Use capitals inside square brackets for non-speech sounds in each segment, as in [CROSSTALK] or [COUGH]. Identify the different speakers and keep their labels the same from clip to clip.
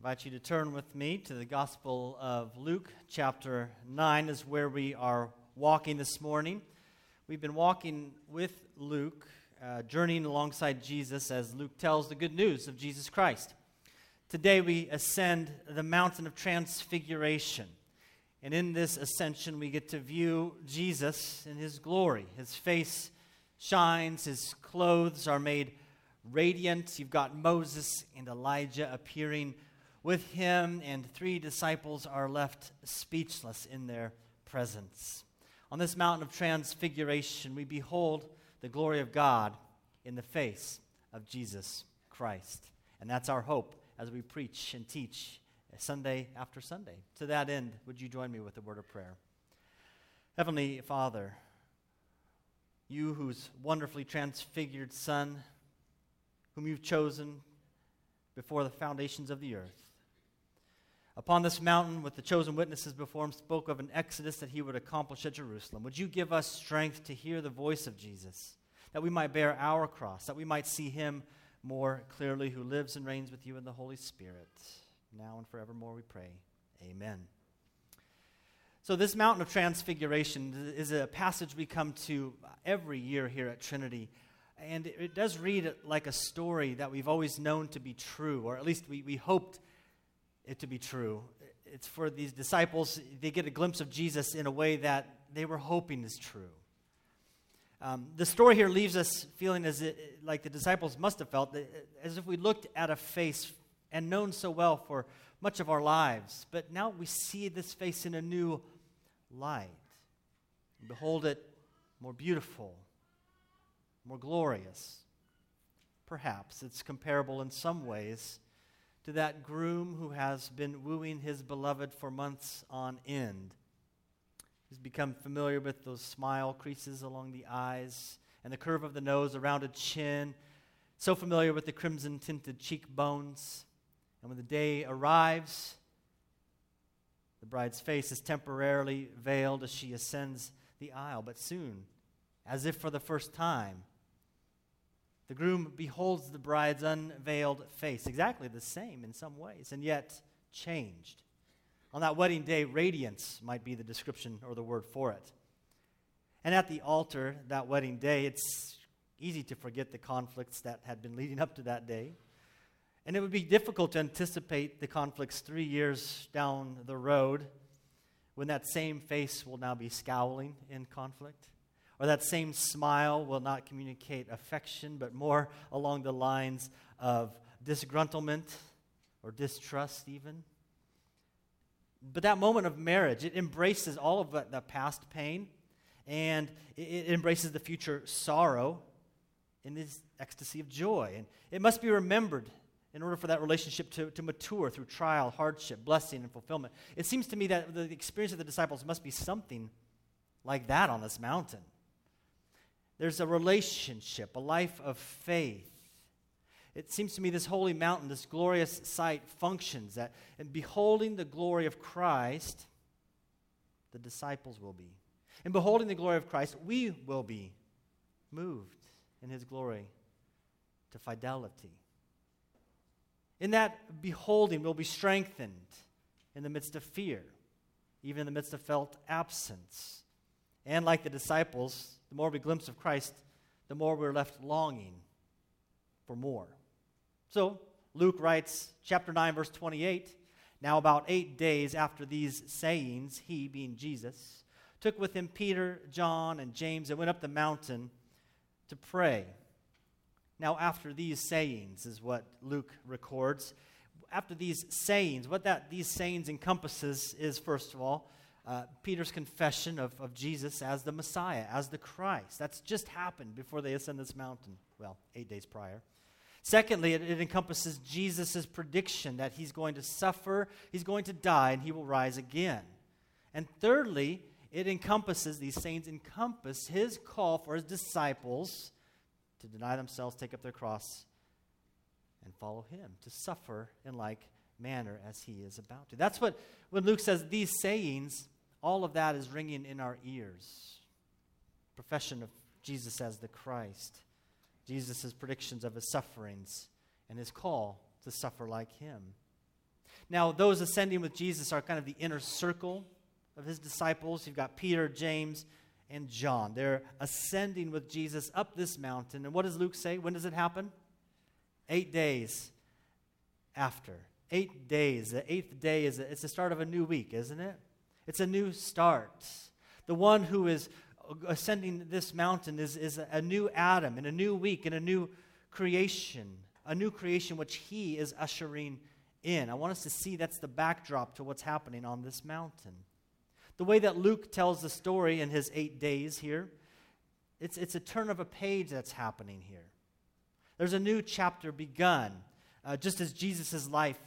Speaker 1: invite you to turn with me to the Gospel of Luke, chapter 9, is where we are walking this morning. We've been walking with Luke, uh, journeying alongside Jesus as Luke tells the good news of Jesus Christ. Today we ascend the mountain of transfiguration. And in this ascension, we get to view Jesus in his glory. His face shines, his clothes are made radiant. You've got Moses and Elijah appearing with him, and three disciples are left speechless in their presence. On this mountain of transfiguration, we behold the glory of God in the face of Jesus Christ. And that's our hope as we preach and teach Sunday after Sunday. To that end, would you join me with a word of prayer? Heavenly Father, you whose wonderfully transfigured Son, whom you've chosen before the foundations of the earth, upon this mountain with the chosen witnesses before him spoke of an exodus that he would accomplish at Jerusalem. Would you give us strength to hear the voice of Jesus, that we might bear our cross, that we might see him more clearly, who lives and reigns with you in the Holy Spirit, now and forevermore, we pray. Amen. So, this mountain of transfiguration is a passage we come to every year here at Trinity. And it does read like a story that we've always known to be true, or at least we, we hoped it to be true. It's for these disciples, they get a glimpse of Jesus in a way that they were hoping is true. Um, the story here leaves us feeling as it, like the disciples must have felt, as if we looked at a face and known so well for much of our lives, but now we see this face in a new light. Behold it more beautiful, more glorious. Perhaps it's comparable in some ways to that groom who has been wooing his beloved for months on end. He's become familiar with those smile creases along the eyes and the curve of the nose, a rounded chin, so familiar with the crimson tinted cheekbones. And when the day arrives, the bride's face is temporarily veiled as she ascends the aisle, but soon, as if for the first time, the groom beholds the bride's unveiled face, exactly the same in some ways, and yet changed. On that wedding day, radiance might be the description or the word for it. And at the altar that wedding day, it's easy to forget the conflicts that had been leading up to that day. And it would be difficult to anticipate the conflicts three years down the road when that same face will now be scowling in conflict or that same smile will not communicate affection, but more along the lines of disgruntlement or distrust, even. But that moment of marriage, it embraces all of the past pain and it embraces the future sorrow in this ecstasy of joy. And it must be remembered in order for that relationship to, to mature through trial, hardship, blessing, and fulfillment. It seems to me that the experience of the disciples must be something like that on this mountain. There's a relationship, a life of faith. It seems to me this holy mountain, this glorious sight, functions that in beholding the glory of Christ, the disciples will be. In beholding the glory of Christ, we will be moved in his glory to fidelity. In that beholding, we'll be strengthened in the midst of fear, even in the midst of felt absence. And like the disciples, the more we glimpse of Christ, the more we're left longing for more. So, Luke writes, chapter 9, verse 28 Now, about eight days after these sayings, he, being Jesus, took with him Peter, John, and James and went up the mountain to pray. Now, after these sayings, is what Luke records. After these sayings, what that these sayings encompasses is, first of all, uh, Peter's confession of, of Jesus as the Messiah, as the Christ. That's just happened before they ascend this mountain, well, eight days prior. Secondly, it, it encompasses Jesus' prediction that he's going to suffer, he's going to die, and he will rise again. And thirdly, it encompasses, these sayings encompass his call for his disciples to deny themselves, take up their cross, and follow him, to suffer in like manner as he is about to. That's what, when Luke says these sayings, all of that is ringing in our ears. Profession of Jesus as the Christ, Jesus' predictions of his sufferings, and his call to suffer like him. Now, those ascending with Jesus are kind of the inner circle of his disciples. You've got Peter, James, and John. They're ascending with Jesus up this mountain. And what does Luke say? When does it happen? Eight days after. Eight days. The eighth day is it's the start of a new week, isn't it? It's a new start. The one who is ascending this mountain is, is a new Adam and a new week and a new creation, a new creation which he is ushering in. I want us to see that's the backdrop to what's happening on this mountain. The way that Luke tells the story in his eight days here, it's, it's a turn of a page that's happening here. There's a new chapter begun, uh, just as Jesus' life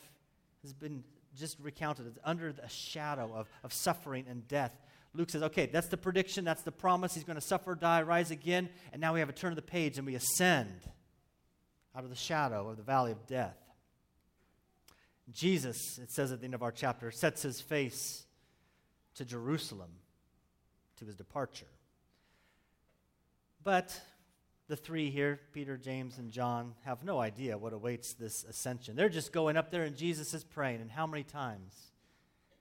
Speaker 1: has been just recounted. It's under the shadow of, of suffering and death. Luke says, okay, that's the prediction, that's the promise. He's going to suffer, die, rise again. And now we have a turn of the page and we ascend out of the shadow of the valley of death. Jesus, it says at the end of our chapter, sets his face to Jerusalem to his departure. But the three here, Peter, James, and John, have no idea what awaits this ascension. They're just going up there and Jesus is praying. And how many times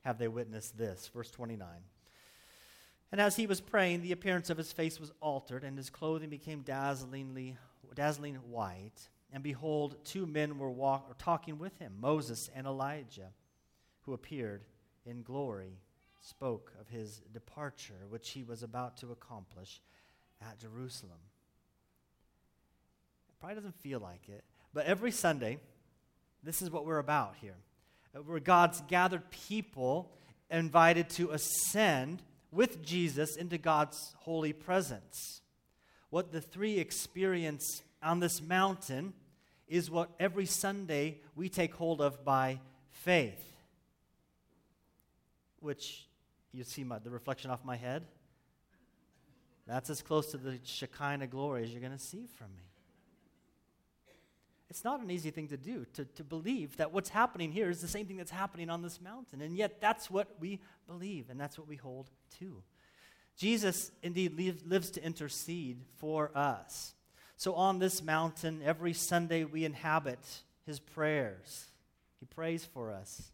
Speaker 1: have they witnessed this? Verse 29. And as he was praying, the appearance of his face was altered, and his clothing became dazzlingly, dazzling white. And behold, two men were walk, talking with him, Moses and Elijah, who appeared in glory spoke of his departure, which he was about to accomplish at Jerusalem. Probably doesn't feel like it, but every Sunday, this is what we're about here. Uh, we're God's gathered people invited to ascend with Jesus into God's holy presence. What the three experience on this mountain is what every Sunday we take hold of by faith, which you see my, the reflection off my head? That's as close to the Shekinah glory as you're going to see from me. It's not an easy thing to do, to, to believe that what's happening here is the same thing that's happening on this mountain. And yet, that's what we believe, and that's what we hold to. Jesus indeed live, lives to intercede for us. So, on this mountain, every Sunday we inhabit his prayers. He prays for us.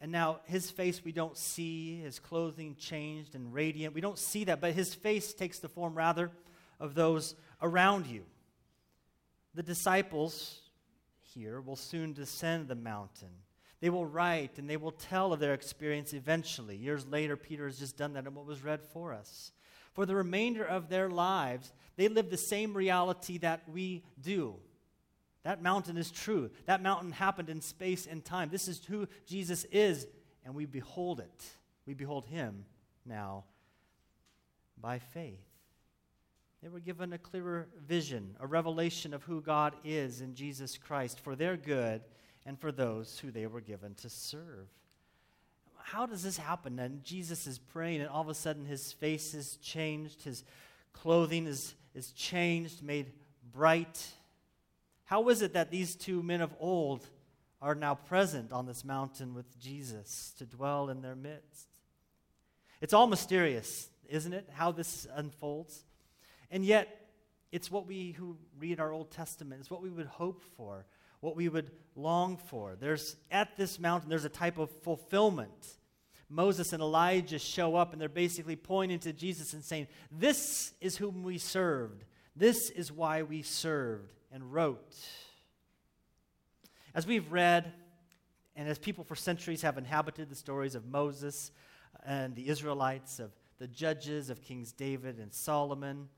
Speaker 1: And now his face we don't see, his clothing changed and radiant. We don't see that, but his face takes the form rather of those around you. The disciples here will soon descend the mountain. They will write and they will tell of their experience eventually. Years later, Peter has just done that in what was read for us. For the remainder of their lives, they live the same reality that we do. That mountain is true. That mountain happened in space and time. This is who Jesus is, and we behold it. We behold him now by faith. They were given a clearer vision, a revelation of who God is in Jesus Christ for their good and for those who they were given to serve. How does this happen? And Jesus is praying, and all of a sudden his face is changed, his clothing is, is changed, made bright how is it that these two men of old are now present on this mountain with Jesus to dwell in their midst? It's all mysterious, isn't it, how this unfolds? And yet, it's what we who read our Old Testament, it's what we would hope for, what we would long for. There's at this mountain, there's a type of fulfillment. Moses and Elijah show up and they're basically pointing to Jesus and saying, This is whom we served. This is why we served and wrote. As we've read, and as people for centuries have inhabited the stories of Moses and the Israelites, of the judges, of Kings David and Solomon,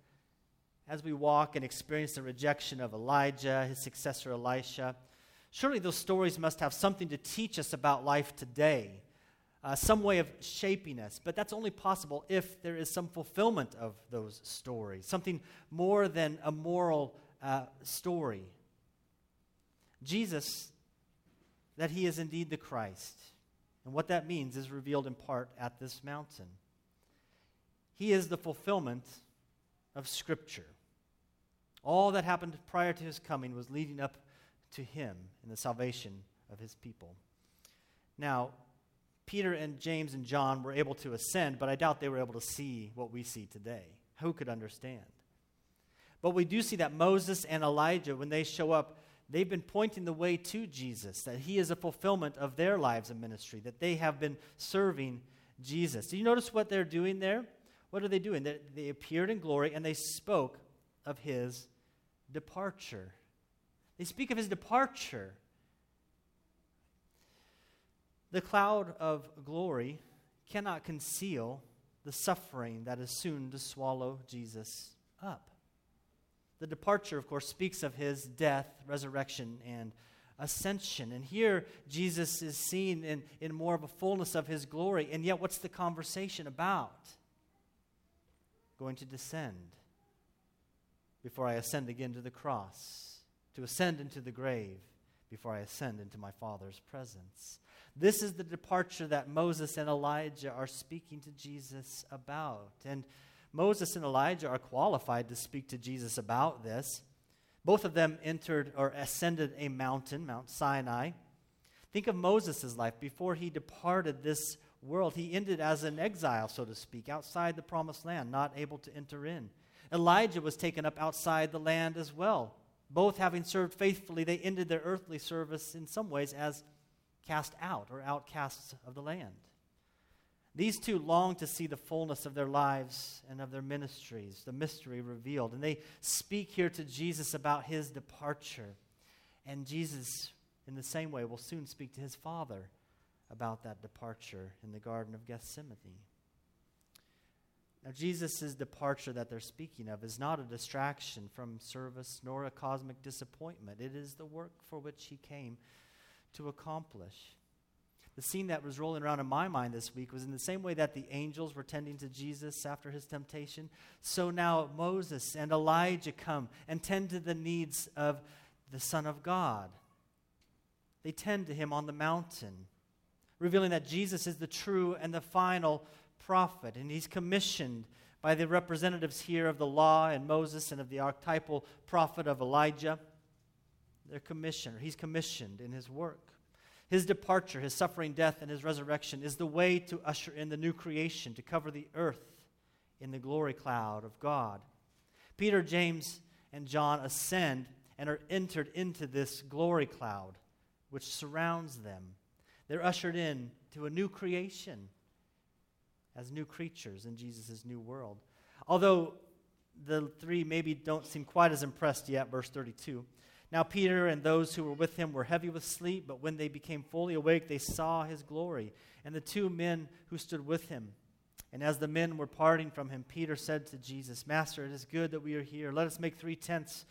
Speaker 1: as we walk and experience the rejection of Elijah, his successor Elisha, surely those stories must have something to teach us about life today, uh, some way of shaping us. But that's only possible if there is some fulfillment of those stories, something more than a moral uh, story. Jesus, that he is indeed the Christ. And what that means is revealed in part at this mountain. He is the fulfillment of Scripture. All that happened prior to his coming was leading up to him in the salvation of his people. Now, Peter and James and John were able to ascend, but I doubt they were able to see what we see today. Who could understand? But we do see that Moses and Elijah, when they show up, They've been pointing the way to Jesus, that he is a fulfillment of their lives and ministry, that they have been serving Jesus. Do you notice what they're doing there? What are they doing? They, they appeared in glory and they spoke of his departure. They speak of his departure. The cloud of glory cannot conceal the suffering that is soon to swallow Jesus up. The departure, of course, speaks of his death, resurrection, and ascension. And here, Jesus is seen in, in more of a fullness of his glory. And yet, what's the conversation about? Going to descend before I ascend again to the cross, to ascend into the grave before I ascend into my Father's presence. This is the departure that Moses and Elijah are speaking to Jesus about. And Moses and Elijah are qualified to speak to Jesus about this. Both of them entered or ascended a mountain, Mount Sinai. Think of Moses' life. Before he departed this world, he ended as an exile, so to speak, outside the promised land, not able to enter in. Elijah was taken up outside the land as well. Both having served faithfully, they ended their earthly service in some ways as cast out or outcasts of the land. These two long to see the fullness of their lives and of their ministries, the mystery revealed. And they speak here to Jesus about his departure. And Jesus, in the same way, will soon speak to his Father about that departure in the Garden of Gethsemane. Now, Jesus' departure that they're speaking of is not a distraction from service nor a cosmic disappointment. It is the work for which he came to accomplish. The scene that was rolling around in my mind this week was in the same way that the angels were tending to Jesus after his temptation. So now Moses and Elijah come and tend to the needs of the Son of God. They tend to him on the mountain, revealing that Jesus is the true and the final prophet, and he's commissioned by the representatives here of the law and Moses and of the archetypal prophet of Elijah. They're commissioned, he's commissioned in his work. His departure, his suffering, death, and his resurrection is the way to usher in the new creation, to cover the earth in the glory cloud of God. Peter, James, and John ascend and are entered into this glory cloud which surrounds them. They're ushered in to a new creation as new creatures in Jesus' new world. Although the three maybe don't seem quite as impressed yet, verse 32. Now Peter and those who were with him were heavy with sleep, but when they became fully awake, they saw his glory and the two men who stood with him. And as the men were parting from him, Peter said to Jesus, Master, it is good that we are here. Let us make three tents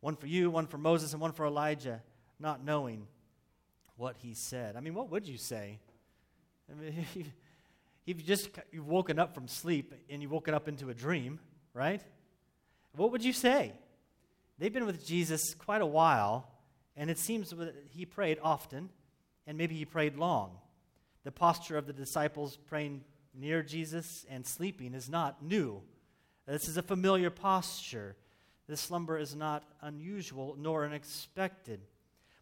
Speaker 1: one for you, one for Moses, and one for Elijah, not knowing what he said. I mean, what would you say? I mean, [LAUGHS] you've just you've woken up from sleep and you've woken up into a dream, right? What would you say? They've been with Jesus quite a while, and it seems that he prayed often, and maybe he prayed long. The posture of the disciples praying near Jesus and sleeping is not new. This is a familiar posture. This slumber is not unusual nor unexpected.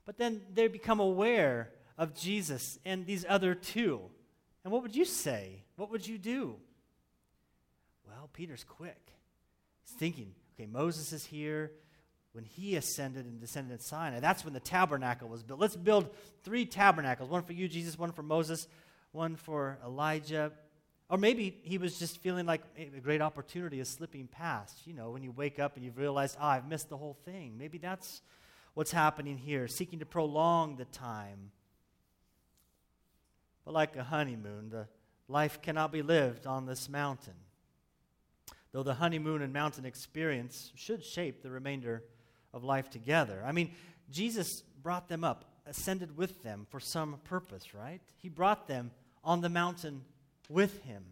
Speaker 1: But then they become aware of Jesus and these other two. And what would you say? What would you do? Well, Peter's quick. He's thinking, okay, Moses is here when he ascended and descended at Sinai. That's when the tabernacle was built. Let's build three tabernacles one for you, Jesus, one for Moses, one for Elijah. Or maybe he was just feeling like a great opportunity is slipping past. You know, when you wake up and you've realized, ah, oh, I've missed the whole thing. Maybe that's what's happening here, seeking to prolong the time. But like a honeymoon, the life cannot be lived on this mountain. Though the honeymoon and mountain experience should shape the remainder of life together. I mean, Jesus brought them up, ascended with them for some purpose, right? He brought them on the mountain with him.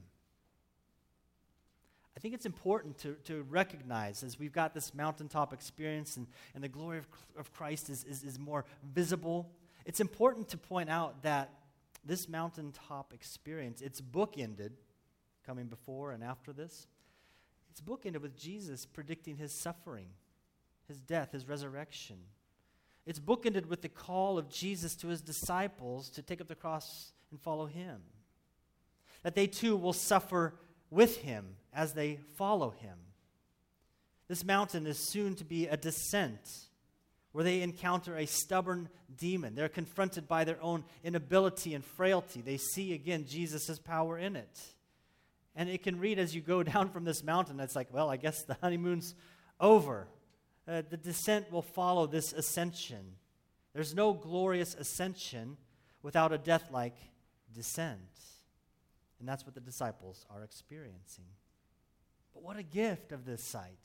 Speaker 1: I think it's important to, to recognize as we've got this mountaintop experience and, and the glory of, of Christ is, is, is more visible. It's important to point out that this mountaintop experience, it's bookended, coming before and after this. It's bookended with Jesus predicting his suffering his death, his resurrection. It's bookended with the call of Jesus to his disciples to take up the cross and follow him. That they too will suffer with him as they follow him. This mountain is soon to be a descent where they encounter a stubborn demon. They're confronted by their own inability and frailty. They see again Jesus' power in it. And it can read as you go [LAUGHS] down from this mountain, it's like, well, I guess the honeymoon's over. Uh, the descent will follow this ascension. There's no glorious ascension without a death like descent. And that's what the disciples are experiencing. But what a gift of this sight!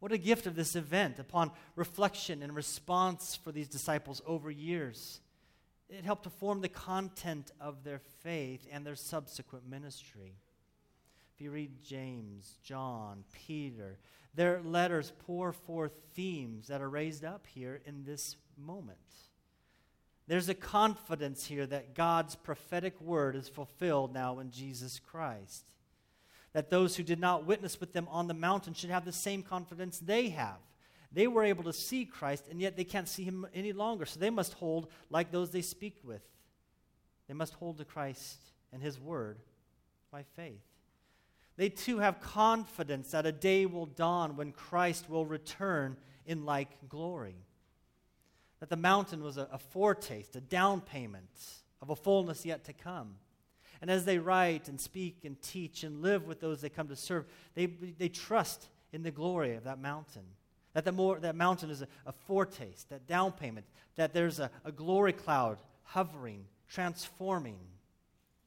Speaker 1: What a gift of this event upon reflection and response for these disciples over years. It helped to form the content of their faith and their subsequent ministry. If you read James, John, Peter, their letters pour forth themes that are raised up here in this moment. There's a confidence here that God's prophetic word is fulfilled now in Jesus Christ that those who did not witness with them on the mountain should have the same confidence they have. They were able to see Christ, and yet they can't see him any longer. So they must hold like those they speak with. They must hold to Christ and his word by faith. They too have confidence that a day will dawn when Christ will return in like glory. That the mountain was a, a foretaste, a down payment of a fullness yet to come. And as they write and speak and teach and live with those they come to serve, they, they trust in the glory of that mountain. That, the more, that mountain is a, a foretaste, that down payment, that there's a, a glory cloud hovering, transforming,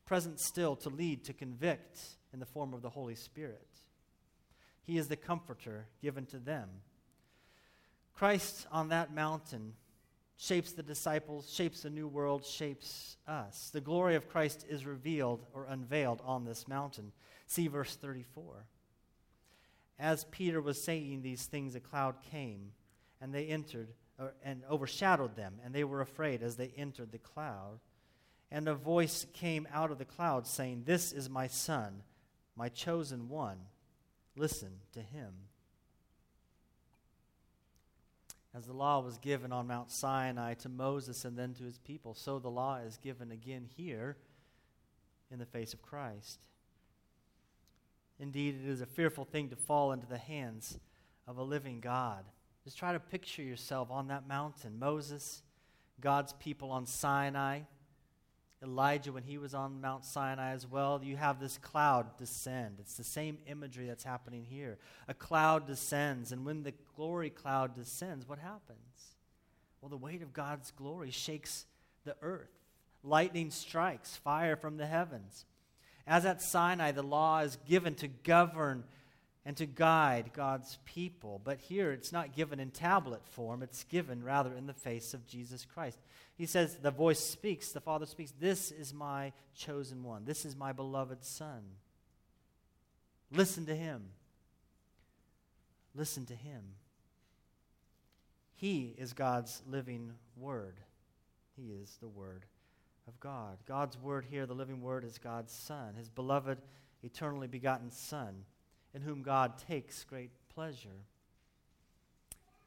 Speaker 1: present still to lead, to convict in the form of the Holy Spirit. He is the comforter given to them. Christ on that mountain shapes the disciples, shapes the new world, shapes us. The glory of Christ is revealed or unveiled on this mountain. See verse 34. As Peter was saying these things, a cloud came, and they entered or, and overshadowed them, and they were afraid as they entered the cloud. And a voice came out of the cloud saying, This is my son, my chosen one. Listen to him. As the law was given on Mount Sinai to Moses and then to his people, so the law is given again here in the face of Christ. Indeed, it is a fearful thing to fall into the hands of a living God. Just try to picture yourself on that mountain. Moses, God's people on Sinai, Elijah when he was on Mount Sinai as well, you have this cloud descend. It's the same imagery that's happening here. A cloud descends, and when the glory cloud descends, what happens? Well, the weight of God's glory shakes the earth. Lightning strikes, fire from the heavens. As at Sinai, the law is given to govern and to guide God's people. But here it's not given in tablet form, it's given rather in the face of Jesus Christ. He says, The voice speaks, the Father speaks, This is my chosen one, this is my beloved Son. Listen to him. Listen to him. He is God's living word. He is the word of God. God's word here, the living word, is God's Son, his beloved, eternally begotten Son, in whom God takes great pleasure.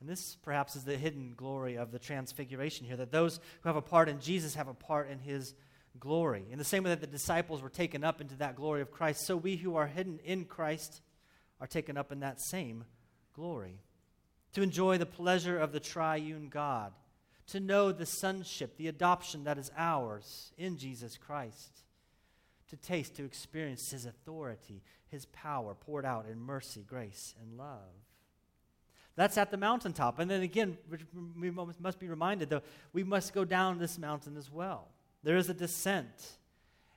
Speaker 1: And this perhaps is the hidden glory of the transfiguration here that those who have a part in Jesus have a part in his glory. In the same way that the disciples were taken up into that glory of Christ, so we who are hidden in Christ are taken up in that same glory. To enjoy the pleasure of the triune God, to know the sonship, the adoption that is ours in Jesus Christ, to taste, to experience his authority, his power poured out in mercy, grace, and love. That's at the mountaintop. And then again, we must be reminded, though, we must go down this mountain as well. There is a descent.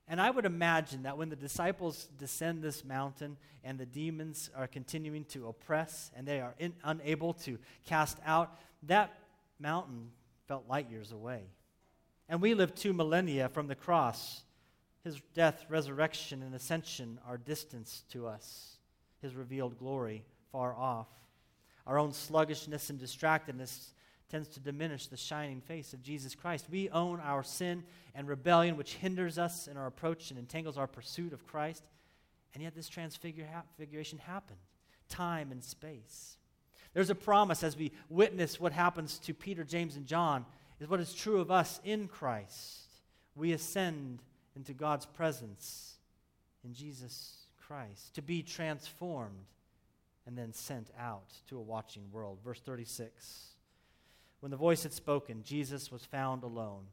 Speaker 1: And I would imagine that when the disciples descend this mountain and the demons are continuing to oppress and they are in, unable to cast out, that mountain felt light years away. And we live two millennia from the cross. His death, resurrection, and ascension are distance to us, his revealed glory far off. Our own sluggishness and distractedness tends to diminish the shining face of Jesus Christ. We own our sin and rebellion, which hinders us in our approach and entangles our pursuit of Christ. And yet, this transfiguration happened time and space. There's a promise as we witness what happens to Peter, James, and John, is what is true of us in Christ. We ascend into God's presence in Jesus Christ to be transformed and then sent out to a watching world. Verse 36 When the voice had spoken, Jesus was found alone.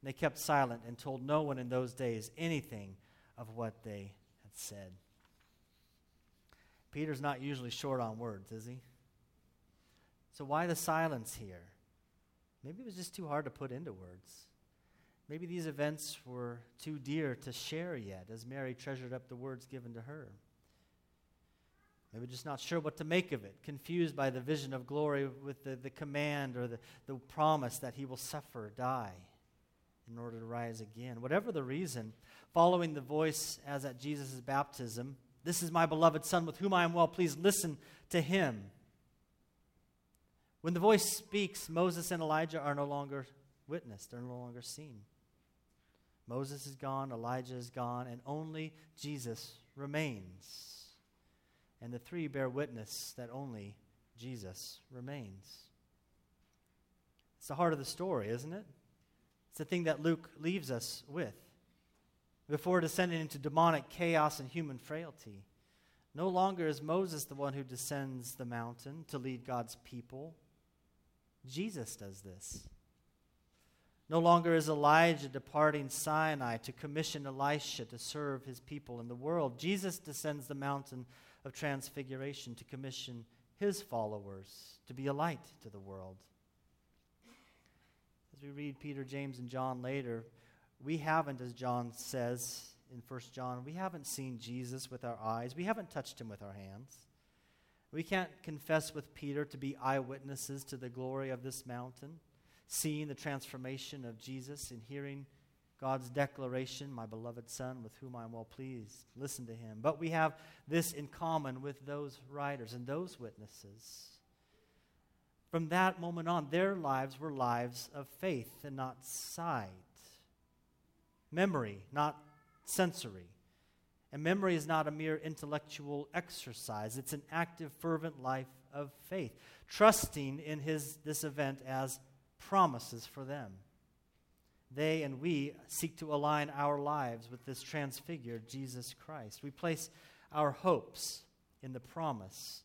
Speaker 1: And they kept silent and told no one in those days anything of what they had said. Peter's not usually short on words, is he? So why the silence here? Maybe it was just too hard to put into words. Maybe these events were too dear to share yet as Mary treasured up the words given to her. Maybe just not sure what to make of it, confused by the vision of glory with the, the command or the, the promise that he will suffer, die, in order to rise again. Whatever the reason, following the voice as at Jesus' baptism, this is my beloved Son with whom I am well pleased, listen to him. When the voice speaks, Moses and Elijah are no longer witnessed, they're no longer seen. Moses is gone, Elijah is gone, and only Jesus remains. And the three bear witness that only Jesus remains. It's the heart of the story, isn't it? It's the thing that Luke leaves us with. Before descending into demonic chaos and human frailty, no longer is Moses the one who descends the mountain to lead God's people. Jesus does this. No longer is Elijah departing Sinai to commission Elisha to serve his people in the world. Jesus descends the mountain of transfiguration to commission his followers to be a light to the world. As we read Peter, James, and John later, we haven't, as John says in 1 John, we haven't seen Jesus with our eyes, we haven't touched him with our hands. We can't confess with Peter to be eyewitnesses to the glory of this mountain, seeing the transformation of Jesus and hearing God's declaration, my beloved Son, with whom I am well pleased. Listen to him. But we have this in common with those writers and those witnesses. From that moment on, their lives were lives of faith and not sight. Memory, not sensory. And memory is not a mere intellectual exercise, it's an active, fervent life of faith, trusting in his, this event as promises for them they and we seek to align our lives with this transfigured Jesus Christ. We place our hopes in the promise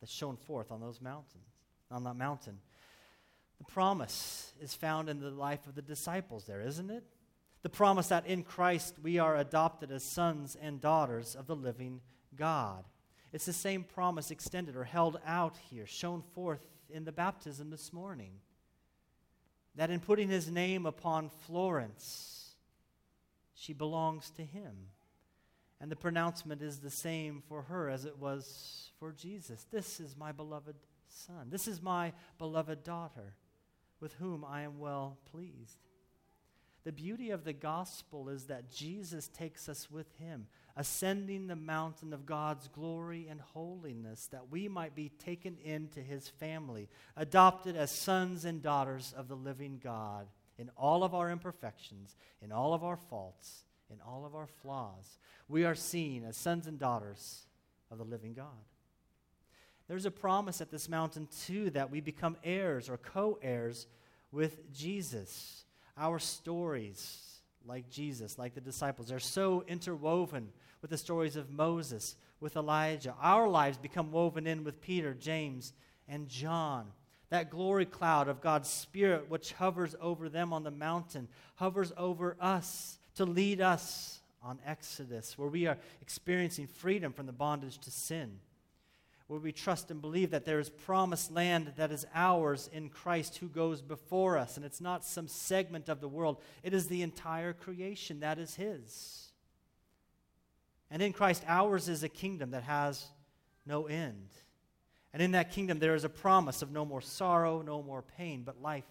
Speaker 1: that's shown forth on those mountains, on that mountain. The promise is found in the life of the disciples there, isn't it? The promise that in Christ we are adopted as sons and daughters of the living God. It's the same promise extended or held out here, shown forth in the baptism this morning that in putting his name upon Florence, she belongs to him. And the pronouncement is the same for her as it was for Jesus. This is my beloved son. This is my beloved daughter, with whom I am well pleased. The beauty of the gospel is that Jesus takes us with him, ascending the mountain of God's glory and holiness, that we might be taken into his family, adopted as sons and daughters of the living God in all of our imperfections, in all of our faults, in all of our flaws. We are seen as sons and daughters of the living God. There's a promise at this mountain, too, that we become heirs or co heirs with Jesus. Our stories, like Jesus, like the disciples, are so interwoven with the stories of Moses, with Elijah. Our lives become woven in with Peter, James, and John. That glory cloud of God's Spirit, which hovers over them on the mountain, hovers over us to lead us on Exodus, where we are experiencing freedom from the bondage to sin where we trust and believe that there is promised land that is ours in Christ who goes before us. And it's not some segment of the world, it is the entire creation that is His. And in Christ, ours is a kingdom that has no end. And in that kingdom, there is a promise of no more sorrow, no more pain, but life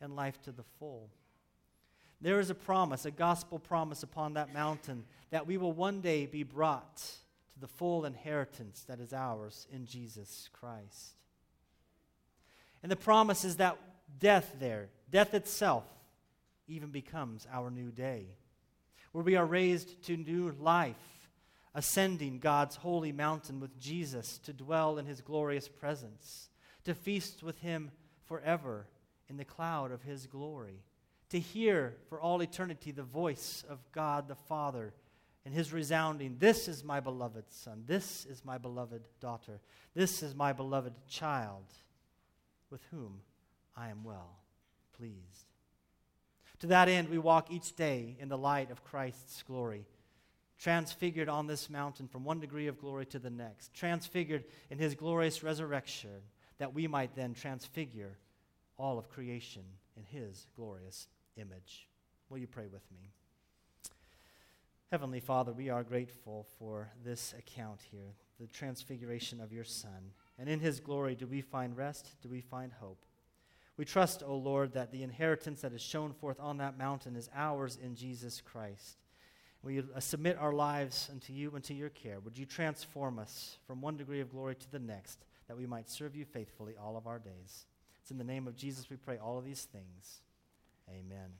Speaker 1: and life to the full. There is a promise, a gospel promise upon that mountain that we will one day be brought to the full inheritance that is ours in Jesus Christ. And the promise is that death there, death itself, even becomes our new day, where we are raised to new life, ascending God's holy mountain with Jesus to dwell in his glorious presence, to feast with him forever in the cloud of his glory, to hear for all eternity the voice of God the Father and his resounding, This is my beloved son, this is my beloved daughter, this is my beloved child, with whom I am well pleased. To that end, we walk each day in the light of Christ's glory, transfigured on this mountain from one degree of glory to the next, transfigured in his glorious resurrection, that we might then transfigure all of creation in his glorious image. Will you pray with me? Heavenly Father, we are grateful for this account here, the transfiguration of your Son. And in his glory, do we find rest? Do we find hope? We trust, O Lord, that the inheritance that is shown forth on that mountain is ours in Jesus Christ. We uh, submit our lives unto you and to your care. Would you transform us from one degree of glory to the next, that we might serve you faithfully all of our days? It's in the name of Jesus we pray all of these things. Amen.